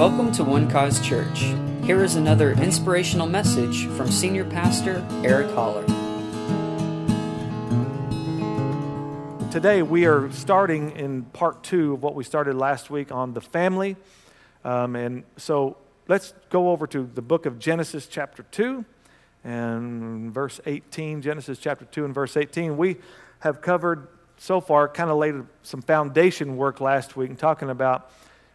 Welcome to One Cause Church. Here is another inspirational message from Senior Pastor Eric Holler. Today we are starting in part two of what we started last week on the family. Um, and so let's go over to the book of Genesis, chapter 2, and verse 18. Genesis, chapter 2, and verse 18. We have covered so far, kind of laid some foundation work last week and talking about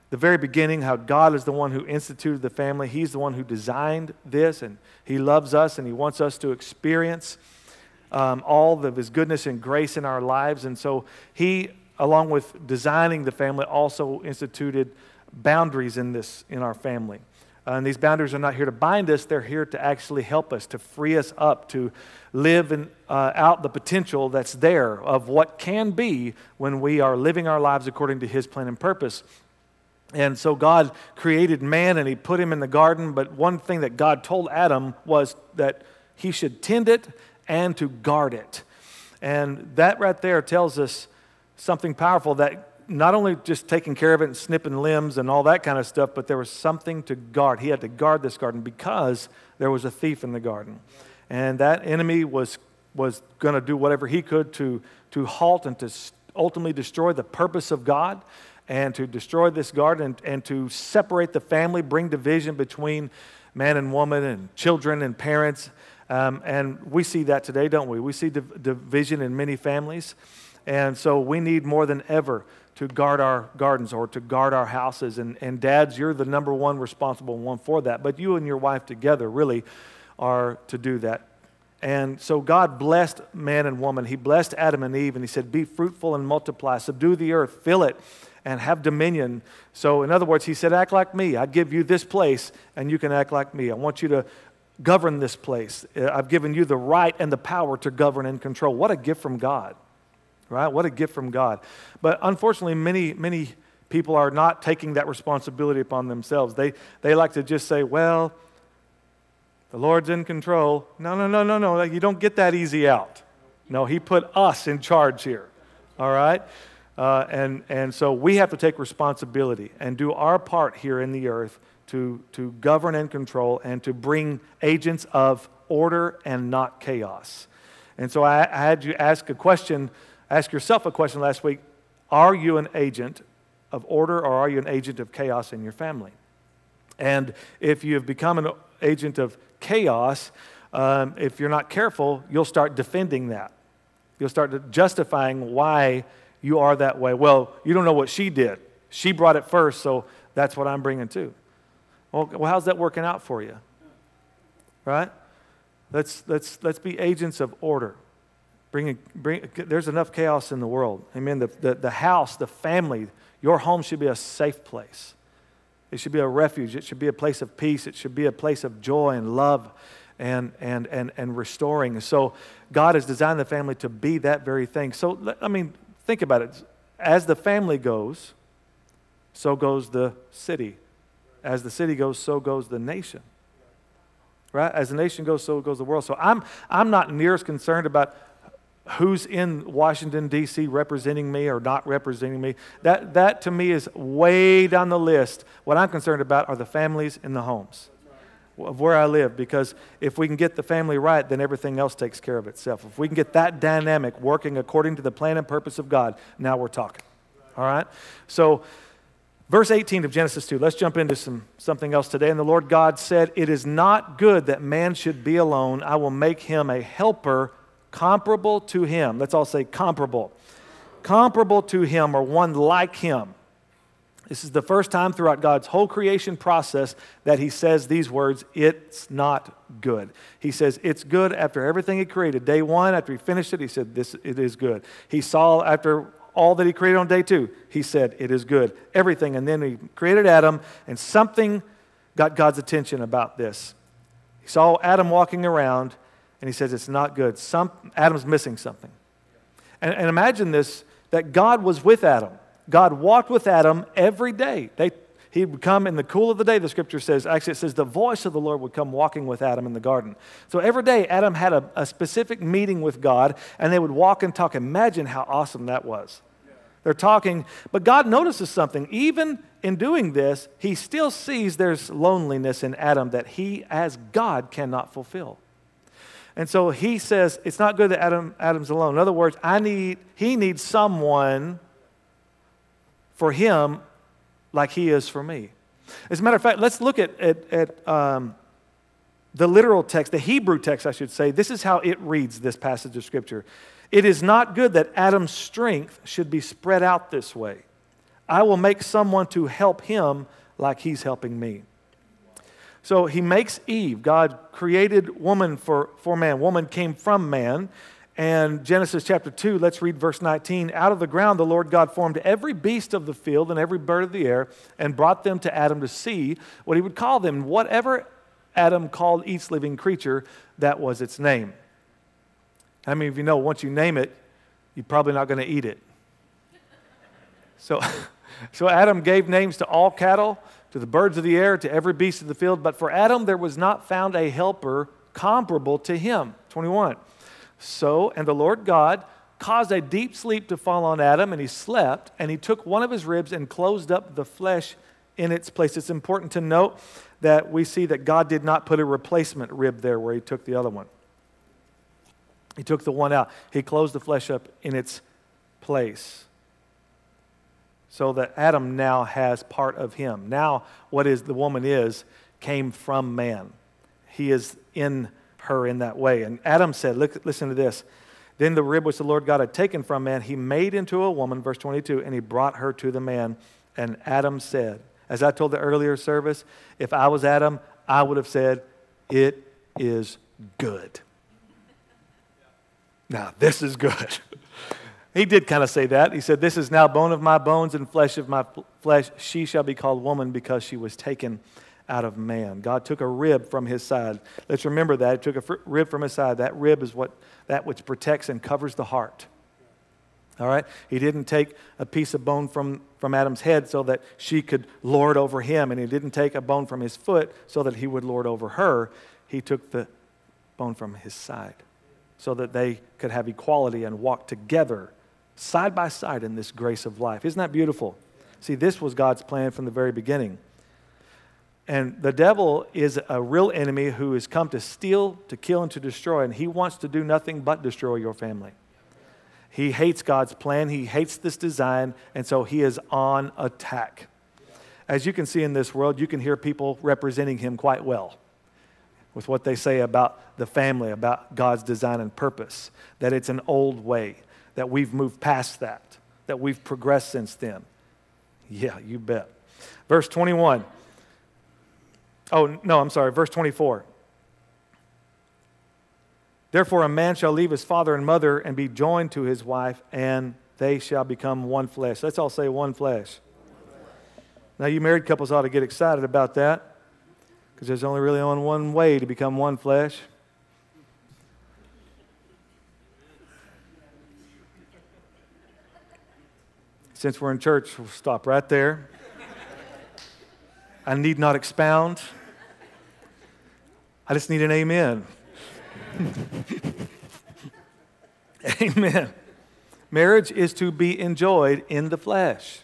the very beginning, how God is the one who instituted the family. He's the one who designed this, and He loves us, and He wants us to experience um, all of His goodness and grace in our lives. And so He, along with designing the family, also instituted boundaries in this in our family. Uh, and these boundaries are not here to bind us, they're here to actually help us, to free us up, to live in, uh, out the potential that's there of what can be when we are living our lives according to His plan and purpose. And so God created man and he put him in the garden. But one thing that God told Adam was that he should tend it and to guard it. And that right there tells us something powerful that not only just taking care of it and snipping limbs and all that kind of stuff, but there was something to guard. He had to guard this garden because there was a thief in the garden. And that enemy was, was going to do whatever he could to, to halt and to ultimately destroy the purpose of God and to destroy this garden and, and to separate the family, bring division between man and woman and children and parents. Um, and we see that today, don't we? We see div- division in many families. And so we need more than ever to guard our gardens or to guard our houses. And, and dads, you're the number one responsible one for that. But you and your wife together really are to do that. And so God blessed man and woman. He blessed Adam and Eve, and He said, Be fruitful and multiply, subdue the earth, fill it and have dominion. So, in other words, he said, Act like me. I give you this place, and you can act like me. I want you to govern this place. Uh, I've given you the right and the power to govern and control. What a gift from God, right? What a gift from God. But unfortunately, many, many people are not taking that responsibility upon themselves. They, they like to just say, well, the Lord's in control. No, no, no, no, no. You don't get that easy out. No, He put us in charge here. All right? Uh, and, and so we have to take responsibility and do our part here in the earth to, to govern and control and to bring agents of order and not chaos. And so I, I had you ask a question, ask yourself a question last week Are you an agent of order or are you an agent of chaos in your family? And if you have become an agent of chaos, um, if you're not careful, you'll start defending that. You'll start justifying why you are that way. Well, you don't know what she did. She brought it first, so that's what I'm bringing too. Well, how's that working out for you? Right? Let's, let's, let's be agents of order. Bring, bring, there's enough chaos in the world. Amen. The, the, the house, the family, your home should be a safe place. It should be a refuge. It should be a place of peace. It should be a place of joy and love and, and, and, and restoring. So God has designed the family to be that very thing. So, I mean, Think about it. As the family goes, so goes the city. As the city goes, so goes the nation. Right? As the nation goes, so goes the world. So I'm, I'm not near as concerned about who's in Washington, D.C. representing me or not representing me. That, that to me is way down the list. What I'm concerned about are the families in the homes of where I live because if we can get the family right, then everything else takes care of itself. If we can get that dynamic working according to the plan and purpose of God, now we're talking. All right? So, verse 18 of Genesis 2, let's jump into some, something else today. And the Lord God said, It is not good that man should be alone. I will make him a helper comparable to him. Let's all say comparable. Comparable to him or one like him. This is the first time throughout God's whole creation process that he says these words, it's not good. He says it's good after everything he created. Day one, after he finished it, he said, this, it is good. He saw after all that he created on day two, he said, it is good. Everything. And then he created Adam, and something got God's attention about this. He saw Adam walking around, and he says, it's not good. Some, Adam's missing something. And, and imagine this, that God was with Adam. God walked with Adam every day. They, he would come in the cool of the day, the scripture says. Actually, it says the voice of the Lord would come walking with Adam in the garden. So every day, Adam had a, a specific meeting with God, and they would walk and talk. Imagine how awesome that was. They're talking, but God notices something. Even in doing this, he still sees there's loneliness in Adam that he, as God, cannot fulfill. And so he says, it's not good that Adam, Adam's alone. In other words, I need, he needs someone for him like he is for me. As a matter of fact, let's look at, at, at um, the literal text, the Hebrew text, I should say. This is how it reads, this passage of Scripture. It is not good that Adam's strength should be spread out this way. I will make someone to help him like he's helping me. So he makes Eve. God created woman for, for man. Woman came from man. And Genesis chapter 2, let's read verse 19. Out of the ground, the Lord God formed every beast of the field and every bird of the air and brought them to Adam to see what he would call them. Whatever Adam called each living creature, that was its name. How many of you know once you name it, you're probably not going to eat it? So, so Adam gave names to all cattle to the birds of the air, to every beast of the field. But for Adam, there was not found a helper comparable to him. 21. So, and the Lord God caused a deep sleep to fall on Adam, and he slept, and he took one of his ribs and closed up the flesh in its place. It's important to note that we see that God did not put a replacement rib there where he took the other one. He took the one out, he closed the flesh up in its place so that Adam now has part of him. Now, what is the woman is came from man. He is in her in that way. And Adam said, look, listen to this. Then the rib which the Lord God had taken from man, he made into a woman, verse 22, and he brought her to the man. And Adam said, as I told the earlier service, if I was Adam, I would have said, It is good. Now, this is good. He did kind of say that. He said, This is now bone of my bones and flesh of my flesh. She shall be called woman because she was taken out of man. God took a rib from his side. Let's remember that. He took a rib from his side. That rib is what that which protects and covers the heart. All right? He didn't take a piece of bone from, from Adam's head so that she could lord over him, and he didn't take a bone from his foot so that he would lord over her. He took the bone from his side so that they could have equality and walk together side by side in this grace of life. Isn't that beautiful? See, this was God's plan from the very beginning. And the devil is a real enemy who has come to steal, to kill, and to destroy, and he wants to do nothing but destroy your family. He hates God's plan, he hates this design, and so he is on attack. As you can see in this world, you can hear people representing him quite well with what they say about the family, about God's design and purpose, that it's an old way, that we've moved past that, that we've progressed since then. Yeah, you bet. Verse 21. Oh, no, I'm sorry. Verse 24. Therefore, a man shall leave his father and mother and be joined to his wife, and they shall become one flesh. Let's all say one flesh. Now, you married couples ought to get excited about that because there's only really only one way to become one flesh. Since we're in church, we'll stop right there. I need not expound. I just need an amen. amen. Marriage is to be enjoyed in the flesh.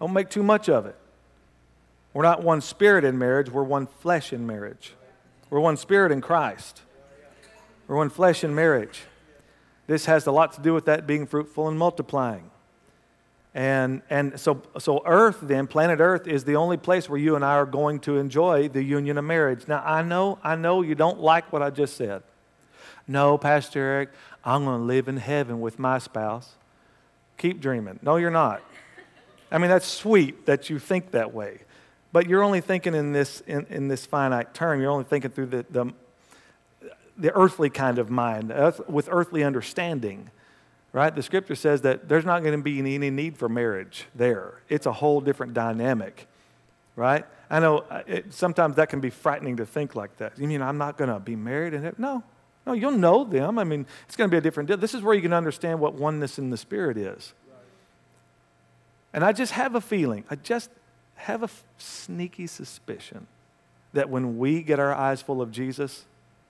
Don't make too much of it. We're not one spirit in marriage, we're one flesh in marriage. We're one spirit in Christ. We're one flesh in marriage. This has a lot to do with that being fruitful and multiplying. And, and so, so Earth, then, planet Earth, is the only place where you and I are going to enjoy the union of marriage. Now, I know, I know you don't like what I just said. No, Pastor Eric, I'm going to live in heaven with my spouse. Keep dreaming. No, you're not. I mean, that's sweet that you think that way. But you're only thinking in this, in, in this finite term. You're only thinking through the, the, the earthly kind of mind, with earthly understanding right? The scripture says that there's not going to be any need for marriage there. It's a whole different dynamic, right? I know uh, it, sometimes that can be frightening to think like that. You mean I'm not going to be married? And no, no, you'll know them. I mean, it's going to be a different deal. This is where you can understand what oneness in the Spirit is. And I just have a feeling, I just have a f- sneaky suspicion that when we get our eyes full of Jesus,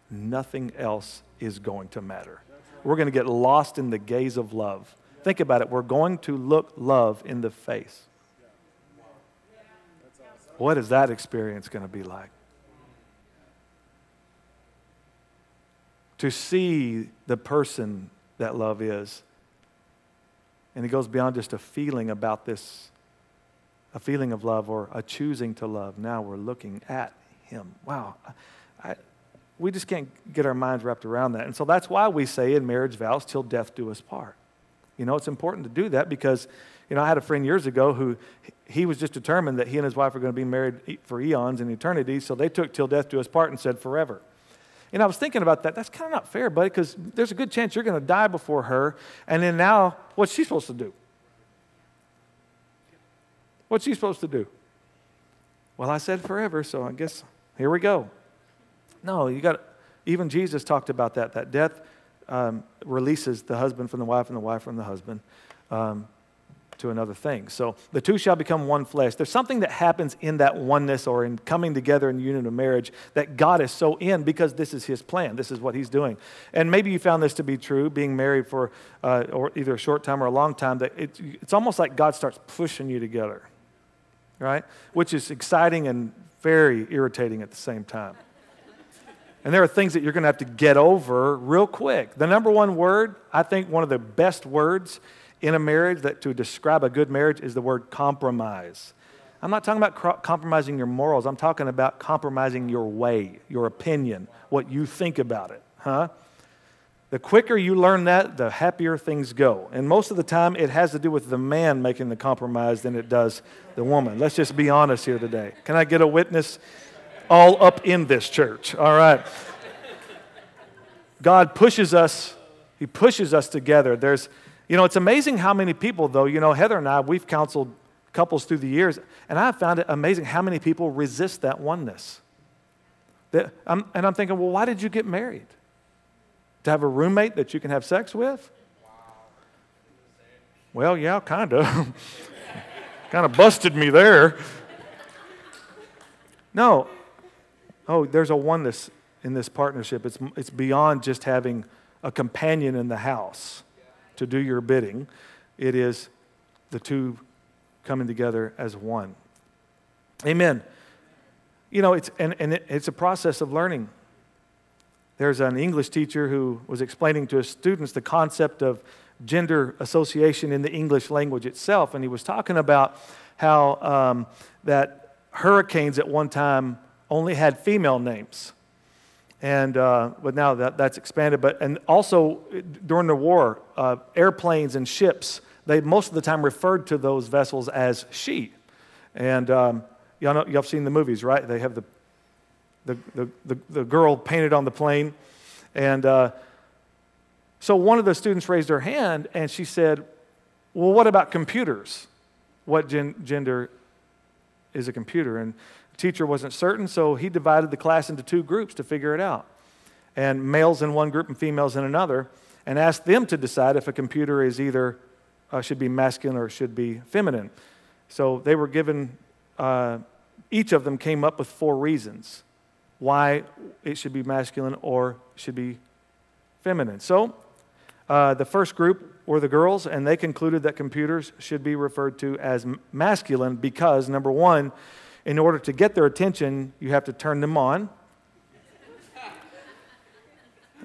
nothing else is going to matter we're going to get lost in the gaze of love. Think about it. We're going to look love in the face. What is that experience going to be like? To see the person that love is. And it goes beyond just a feeling about this, a feeling of love or a choosing to love. Now we're looking at Him. Wow. We just can't get our minds wrapped around that. And so that's why we say in marriage vows, till death do us part. You know, it's important to do that because, you know, I had a friend years ago who he was just determined that he and his wife were going to be married for eons and eternity. So they took till death do us part and said forever. And I was thinking about that. That's kind of not fair, buddy, because there's a good chance you're going to die before her. And then now, what's she supposed to do? What's she supposed to do? Well, I said forever, so I guess here we go. No, you got, even Jesus talked about that, that death um, releases the husband from the wife and the wife from the husband. Um, to another thing. So the two shall become one flesh. There's something that happens in that oneness or in coming together in the union of marriage that God is so in because this is His plan. This is what He's doing. And maybe you found this to be true, being married for uh, or either a short time or a long time. That it, it's almost like God starts pushing you together, right? Which is exciting and very irritating at the same time. And there are things that you're going to have to get over real quick. The number one word, I think one of the best words in a marriage that to describe a good marriage is the word compromise. I'm not talking about compromising your morals. I'm talking about compromising your way, your opinion, what you think about it, huh? The quicker you learn that, the happier things go. And most of the time, it has to do with the man making the compromise than it does the woman. Let's just be honest here today. Can I get a witness all up in this church? All right. God pushes us, He pushes us together. There's you know, it's amazing how many people, though, you know, Heather and I, we've counseled couples through the years, and I've found it amazing how many people resist that oneness. That, I'm, and I'm thinking, well, why did you get married? To have a roommate that you can have sex with? Well, yeah, kind of. kind of busted me there. No. Oh, there's a oneness in this partnership. It's, it's beyond just having a companion in the house to do your bidding. It is the two coming together as one. Amen. You know, it's, and, and it's a process of learning. There's an English teacher who was explaining to his students the concept of gender association in the English language itself, and he was talking about how um, that hurricanes at one time only had female names and uh, but now that, that's expanded. But and also during the war, uh, airplanes and ships they most of the time referred to those vessels as she. And um, y'all know y'all seen the movies, right? They have the the the, the, the girl painted on the plane, and uh, so one of the students raised her hand and she said, "Well, what about computers? What gen- gender is a computer?" And teacher wasn't certain, so he divided the class into two groups to figure it out. And males in one group and females in another, and asked them to decide if a computer is either uh, should be masculine or should be feminine. So they were given, uh, each of them came up with four reasons why it should be masculine or should be feminine. So uh, the first group were the girls, and they concluded that computers should be referred to as masculine because, number one, in order to get their attention, you have to turn them on.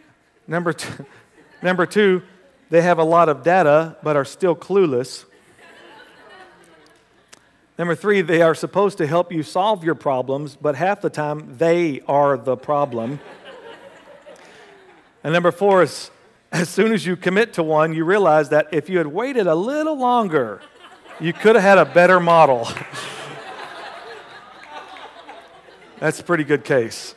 number, two, number two, they have a lot of data but are still clueless. Number three, they are supposed to help you solve your problems, but half the time they are the problem. and number four is as soon as you commit to one, you realize that if you had waited a little longer, you could have had a better model. That's a pretty good case.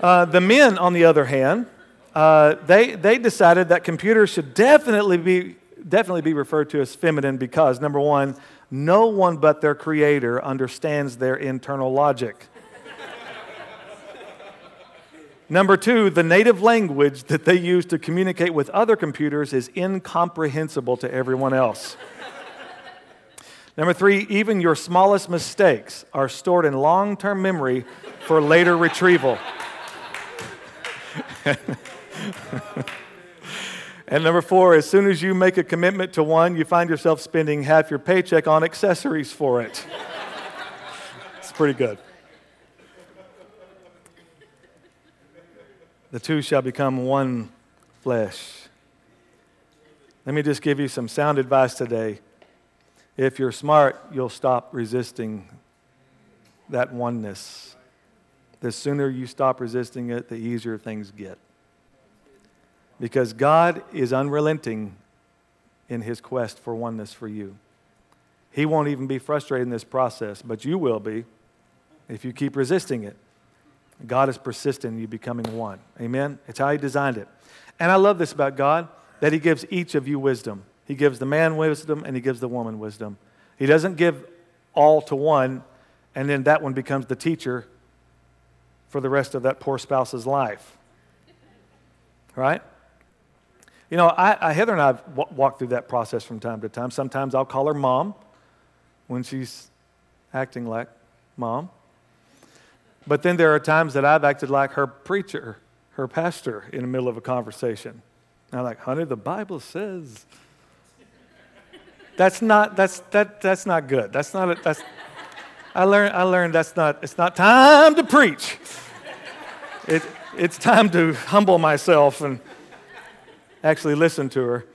Uh, the men, on the other hand, uh, they, they decided that computers should definitely be, definitely be referred to as feminine because, number one, no one but their creator understands their internal logic. Number two, the native language that they use to communicate with other computers is incomprehensible to everyone else. Number three, even your smallest mistakes are stored in long term memory for later retrieval. and number four, as soon as you make a commitment to one, you find yourself spending half your paycheck on accessories for it. it's pretty good. The two shall become one flesh. Let me just give you some sound advice today. If you're smart, you'll stop resisting that oneness. The sooner you stop resisting it, the easier things get. Because God is unrelenting in his quest for oneness for you. He won't even be frustrated in this process, but you will be if you keep resisting it. God is persistent in you becoming one. Amen? It's how He designed it. And I love this about God that He gives each of you wisdom. He gives the man wisdom and He gives the woman wisdom. He doesn't give all to one, and then that one becomes the teacher for the rest of that poor spouse's life. Right? You know, I, I, Heather and I have w- walked through that process from time to time. Sometimes I'll call her mom when she's acting like mom. But then there are times that I've acted like her preacher, her pastor, in the middle of a conversation. And I'm like, honey, the Bible says. That's not, that's, that, that's not good. That's not, a, that's, I learned, I learned that's not, it's not time to preach. It, it's time to humble myself and actually listen to her.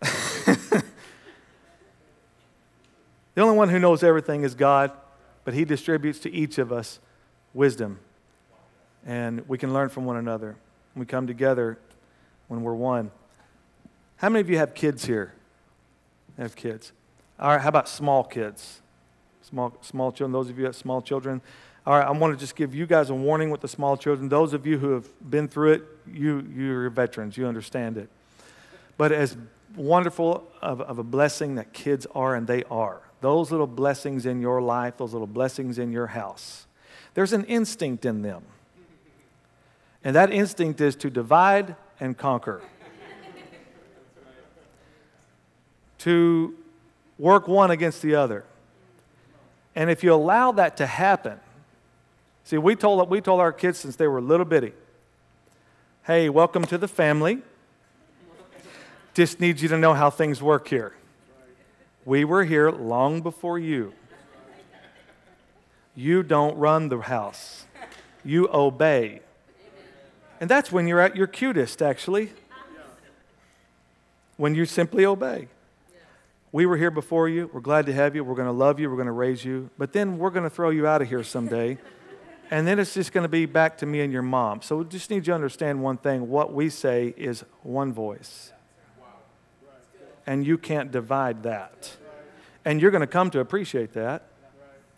the only one who knows everything is God but He distributes to each of us wisdom. And we can learn from one another. We come together when we're one. How many of you have kids here? Have kids? All right, how about small kids? Small, small children, those of you that have small children. All right, I want to just give you guys a warning with the small children. Those of you who have been through it, you, you're veterans, you understand it. But as wonderful of, of a blessing that kids are, and they are, those little blessings in your life, those little blessings in your house, there's an instinct in them. And that instinct is to divide and conquer, to work one against the other. And if you allow that to happen, see, we told, we told our kids since they were little bitty, hey, welcome to the family. Just need you to know how things work here. We were here long before you. You don't run the house, you obey. And that's when you're at your cutest, actually, when you simply obey. We were here before you. We're glad to have you. We're going to love you. We're going to raise you. But then we're going to throw you out of here someday. and then it's just going to be back to me and your mom. So we just need you to understand one thing what we say is one voice and you can't divide that. And you're going to come to appreciate that.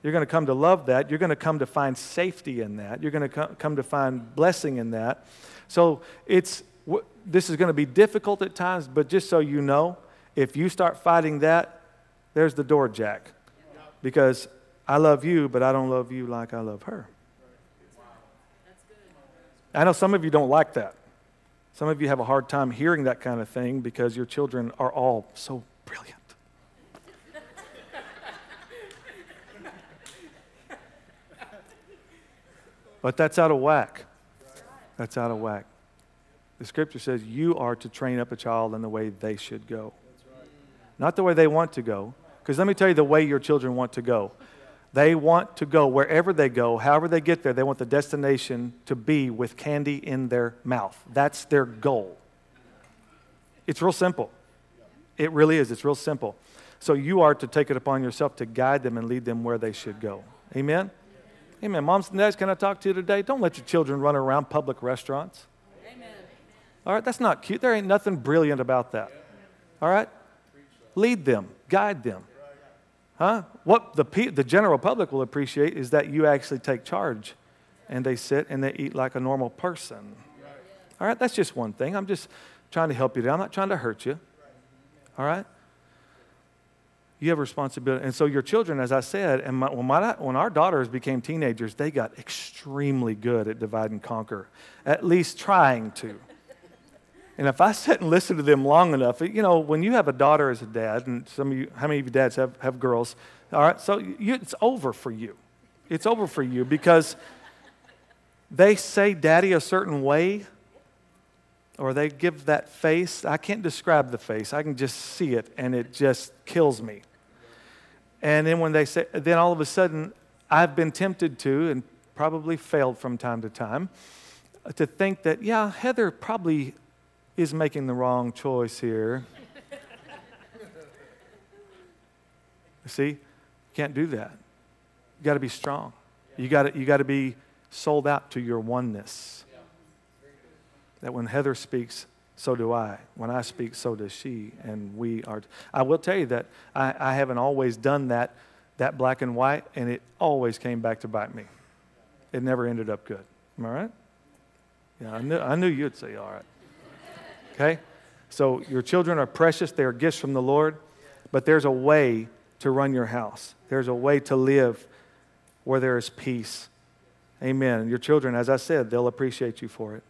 You're going to come to love that. You're going to come to find safety in that. You're going to come to find blessing in that. So it's this is going to be difficult at times, but just so you know, if you start fighting that, there's the door, Jack. Because I love you, but I don't love you like I love her. I know some of you don't like that. Some of you have a hard time hearing that kind of thing because your children are all so brilliant. but that's out of whack. That's out of whack. The scripture says you are to train up a child in the way they should go, not the way they want to go. Because let me tell you the way your children want to go. They want to go wherever they go, however they get there, they want the destination to be with candy in their mouth. That's their goal. It's real simple. It really is. It's real simple. So you are to take it upon yourself to guide them and lead them where they should go. Amen? Amen. Moms and dads, can I talk to you today? Don't let your children run around public restaurants. Amen. All right, that's not cute. There ain't nothing brilliant about that. All right? Lead them, guide them. Huh? What the, the general public will appreciate is that you actually take charge and they sit and they eat like a normal person. All right, that's just one thing. I'm just trying to help you. I'm not trying to hurt you. All right? You have responsibility. And so your children, as I said, and my, when, my, when our daughters became teenagers, they got extremely good at divide and conquer, at least trying to. And if I sit and listen to them long enough, you know, when you have a daughter as a dad, and some of you, how many of you dads have, have girls? All right, so you, it's over for you. It's over for you because they say daddy a certain way, or they give that face. I can't describe the face, I can just see it, and it just kills me. And then when they say, then all of a sudden, I've been tempted to, and probably failed from time to time, to think that, yeah, Heather probably is making the wrong choice here. See, you can't do that. You got to be strong. You got to, you to be sold out to your oneness. That when Heather speaks, so do I. When I speak, so does she. And we are. I will tell you that I, I haven't always done that, that black and white, and it always came back to bite me. It never ended up good. Am I right? Yeah, I knew, I knew you'd say all right. Okay? So your children are precious, they are gifts from the Lord, but there's a way to run your house. There's a way to live where there is peace. Amen. Your children, as I said, they'll appreciate you for it.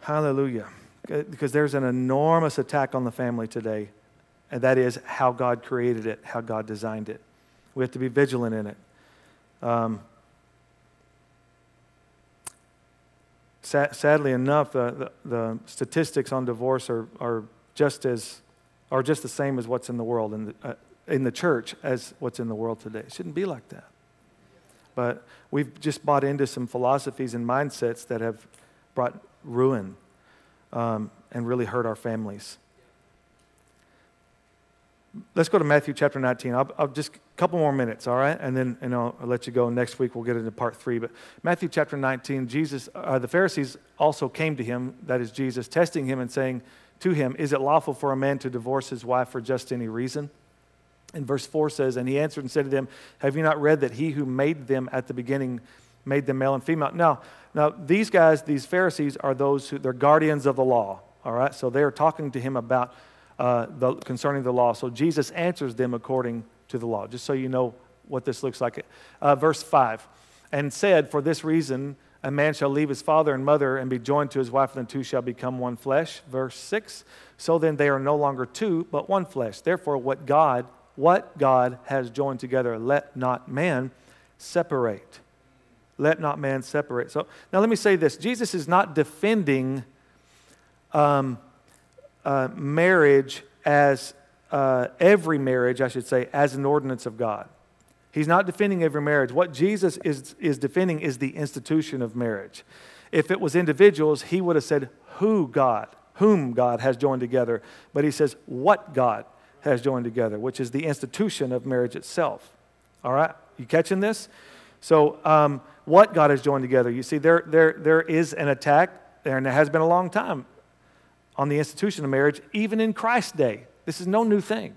Hallelujah. Because there's an enormous attack on the family today, and that is how God created it, how God designed it. We have to be vigilant in it. Um, sadly enough, the, the, the, statistics on divorce are, are just as are just the same as what's in the world in the, uh, in the church as what's in the world today. It shouldn't be like that. But we've just bought into some philosophies and mindsets that have brought ruin um, and really hurt our families. Let's go to Matthew chapter 19. I'll, I'll just a couple more minutes, all right? And then and I'll, I'll, let you go. Next week we'll get into part three. But Matthew chapter 19, Jesus, uh, the Pharisees also came to him, that is Jesus, testing him and saying to him, Is it lawful for a man to divorce his wife for just any reason? And verse 4 says, And he answered and said to them, Have you not read that he who made them at the beginning made them male and female? Now, now these guys, these Pharisees, are those who, they're guardians of the law, all right? So they are talking to him about uh, the, concerning the law. So Jesus answers them according to the law, just so you know what this looks like. Uh, verse 5 And said, For this reason, a man shall leave his father and mother and be joined to his wife, and the two shall become one flesh. Verse 6 So then they are no longer two, but one flesh. Therefore, what God, what God has joined together, let not man separate. Let not man separate. So now let me say this Jesus is not defending um, uh, marriage as uh, every marriage, I should say, as an ordinance of God. He's not defending every marriage. What Jesus is, is defending is the institution of marriage. If it was individuals, he would have said, Who God, whom God has joined together. But he says, What God has joined together, which is the institution of marriage itself. All right? You catching this? So, um, what God has joined together. You see, there, there, there is an attack and there has been a long time on the institution of marriage, even in Christ's day. This is no new thing.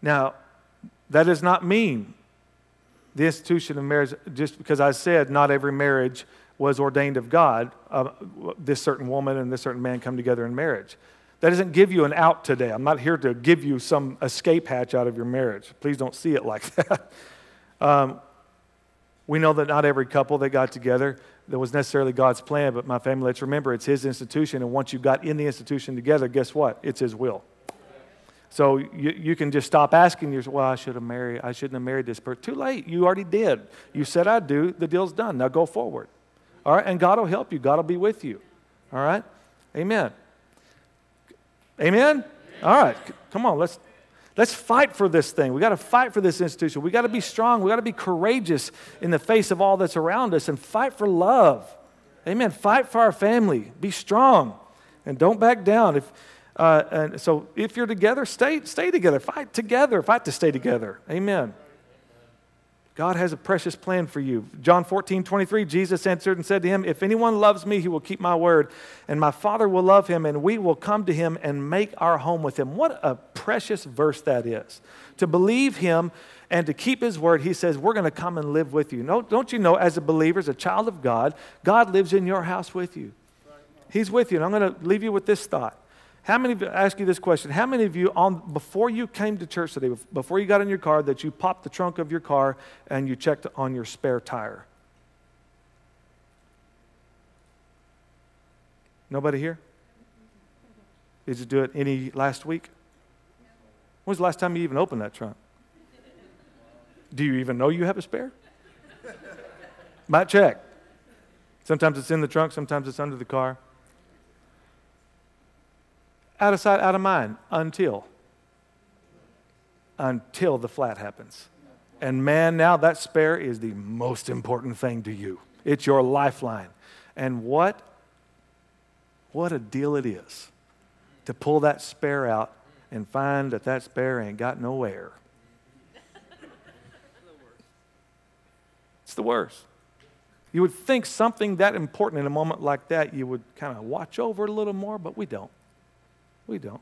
Now, that does not mean the institution of marriage, just because I said not every marriage was ordained of God, uh, this certain woman and this certain man come together in marriage. That doesn't give you an out today. I'm not here to give you some escape hatch out of your marriage. Please don't see it like that. Um, we know that not every couple that got together that was necessarily God's plan, but my family, let's remember it's His institution. And once you got in the institution together, guess what? It's His will. So you, you can just stop asking yourself, well, I should have married, I shouldn't have married this person. Too late. You already did. You said I do. The deal's done. Now go forward. All right? And God will help you. God will be with you. All right? Amen. Amen? All right. Come on, let's Let's fight for this thing. We got to fight for this institution. We got to be strong. We got to be courageous in the face of all that's around us and fight for love. Amen. Fight for our family. Be strong and don't back down. If, uh, and so if you're together, stay, stay together. Fight together. Fight to stay together. Amen. God has a precious plan for you. John 14, 23, Jesus answered and said to him, If anyone loves me, he will keep my word, and my Father will love him, and we will come to him and make our home with him. What a precious verse that is. To believe him and to keep his word, he says, We're going to come and live with you. No, don't you know, as a believer, as a child of God, God lives in your house with you. He's with you. And I'm going to leave you with this thought. How many of you, I ask you this question, how many of you, on, before you came to church today, before you got in your car, that you popped the trunk of your car and you checked on your spare tire? Nobody here? Did you do it any last week? When was the last time you even opened that trunk? Do you even know you have a spare? Might check. Sometimes it's in the trunk, sometimes it's under the car out of sight, out of mind until. until the flat happens. And man, now that spare is the most important thing to you. It's your lifeline. And what what a deal it is to pull that spare out and find that that spare ain't got no air. It's the worst. You would think something that important in a moment like that, you would kind of watch over a little more, but we don't. We don't.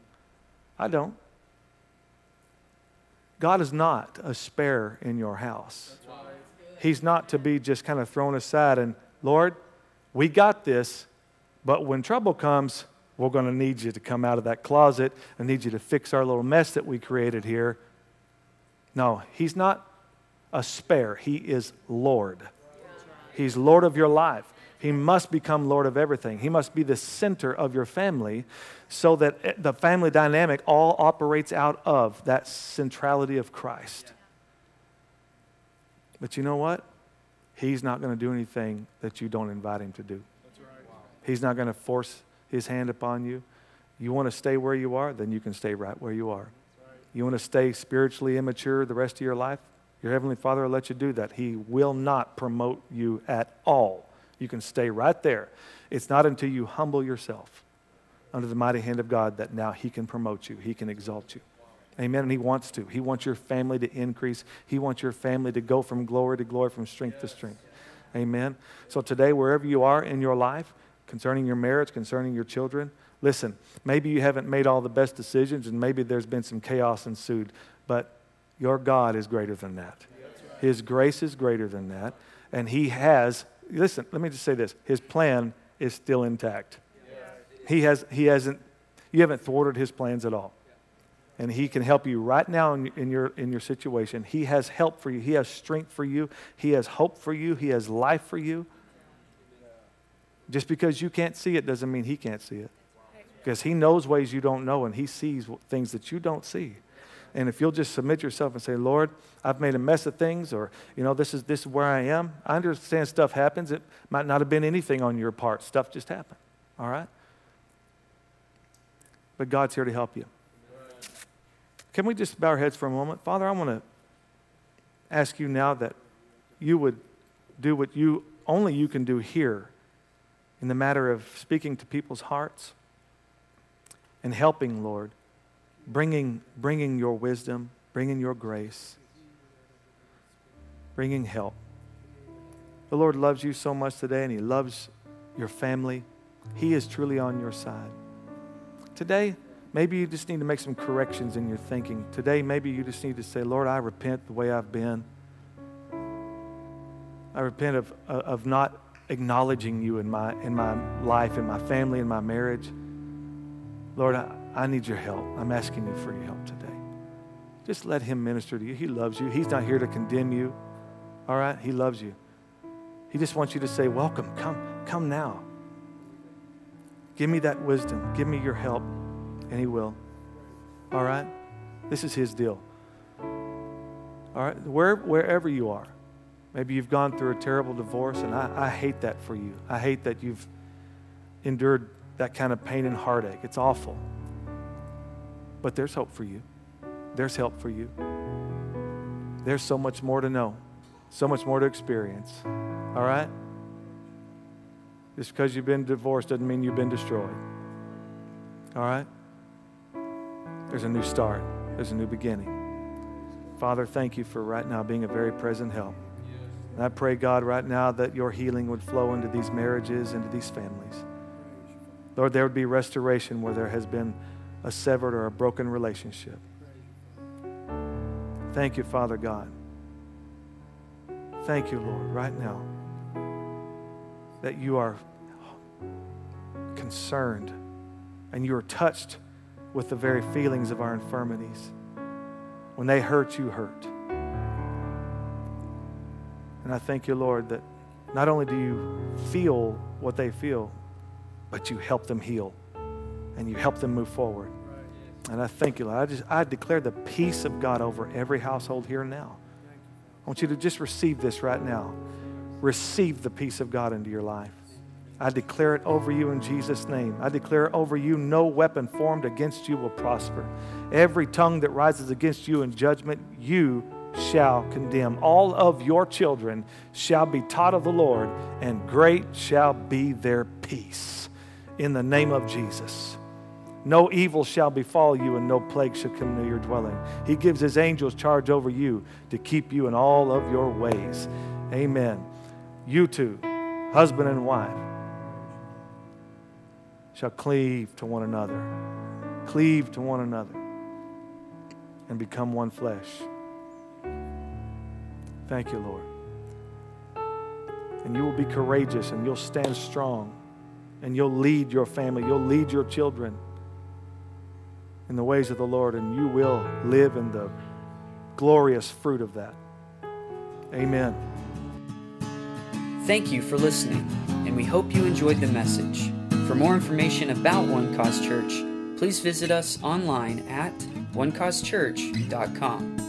I don't. God is not a spare in your house. He's not to be just kind of thrown aside and, Lord, we got this, but when trouble comes, we're going to need you to come out of that closet. I need you to fix our little mess that we created here. No, He's not a spare, He is Lord. He's Lord of your life. He must become Lord of everything. He must be the center of your family so that eh, the family dynamic all operates out of that centrality of Christ. But you know what? He's not going to do anything that you don't invite him to do. He's not going to force his hand upon you. You want to stay where you are, then you can stay right where you are. You want to stay spiritually immature the rest of your life? Your Heavenly Father will let you do that. He will not promote you at all. You can stay right there. It's not until you humble yourself under the mighty hand of God that now He can promote you, He can exalt you. Amen. And He wants to. He wants your family to increase, He wants your family to go from glory to glory, from strength to strength. Amen. So today, wherever you are in your life, concerning your marriage, concerning your children, listen, maybe you haven't made all the best decisions and maybe there's been some chaos ensued, but your God is greater than that. His grace is greater than that. And He has, listen, let me just say this His plan is still intact. He, has, he hasn't, you haven't thwarted His plans at all. And He can help you right now in, in, your, in your situation. He has help for you, He has strength for you, He has hope for you, He has life for you. Just because you can't see it doesn't mean He can't see it. Because He knows ways you don't know, and He sees things that you don't see. And if you'll just submit yourself and say, Lord, I've made a mess of things, or, you know, this is, this is where I am. I understand stuff happens. It might not have been anything on your part. Stuff just happened. All right? But God's here to help you. Can we just bow our heads for a moment? Father, I want to ask you now that you would do what you only you can do here in the matter of speaking to people's hearts and helping, Lord bringing, bringing your wisdom, bringing your grace, bringing help. The Lord loves you so much today, and He loves your family. He is truly on your side. Today, maybe you just need to make some corrections in your thinking. Today, maybe you just need to say, Lord, I repent the way I've been. I repent of, of not acknowledging you in my, in my life, in my family, in my marriage. Lord, I, I need your help. I'm asking you for your help today. Just let him minister to you. He loves you. He's not here to condemn you. All right? He loves you. He just wants you to say, Welcome. Come, come now. Give me that wisdom. Give me your help. And he will. All right? This is his deal. All right? Where, wherever you are, maybe you've gone through a terrible divorce, and I, I hate that for you. I hate that you've endured that kind of pain and heartache. It's awful. But there's hope for you. There's help for you. There's so much more to know, so much more to experience. All right? Just because you've been divorced doesn't mean you've been destroyed. All right? There's a new start, there's a new beginning. Father, thank you for right now being a very present help. And I pray, God, right now that your healing would flow into these marriages, into these families. Lord, there would be restoration where there has been a severed or a broken relationship. Thank you, Father God. Thank you, Lord, right now that you are concerned and you are touched with the very feelings of our infirmities. When they hurt, you hurt. And I thank you, Lord, that not only do you feel what they feel, but you help them heal and you help them move forward. And I thank you, Lord. I just I declare the peace of God over every household here and now. I want you to just receive this right now. Receive the peace of God into your life. I declare it over you in Jesus' name. I declare over you no weapon formed against you will prosper. Every tongue that rises against you in judgment, you shall condemn. All of your children shall be taught of the Lord, and great shall be their peace. In the name of Jesus. No evil shall befall you, and no plague shall come near your dwelling. He gives his angels charge over you to keep you in all of your ways. Amen. You two, husband and wife, shall cleave to one another. Cleave to one another and become one flesh. Thank you, Lord. And you will be courageous and you'll stand strong and you'll lead your family, you'll lead your children in the ways of the Lord, and you will live in the glorious fruit of that. Amen. Thank you for listening, and we hope you enjoyed the message. For more information about One Cause Church, please visit us online at onecausechurch.com.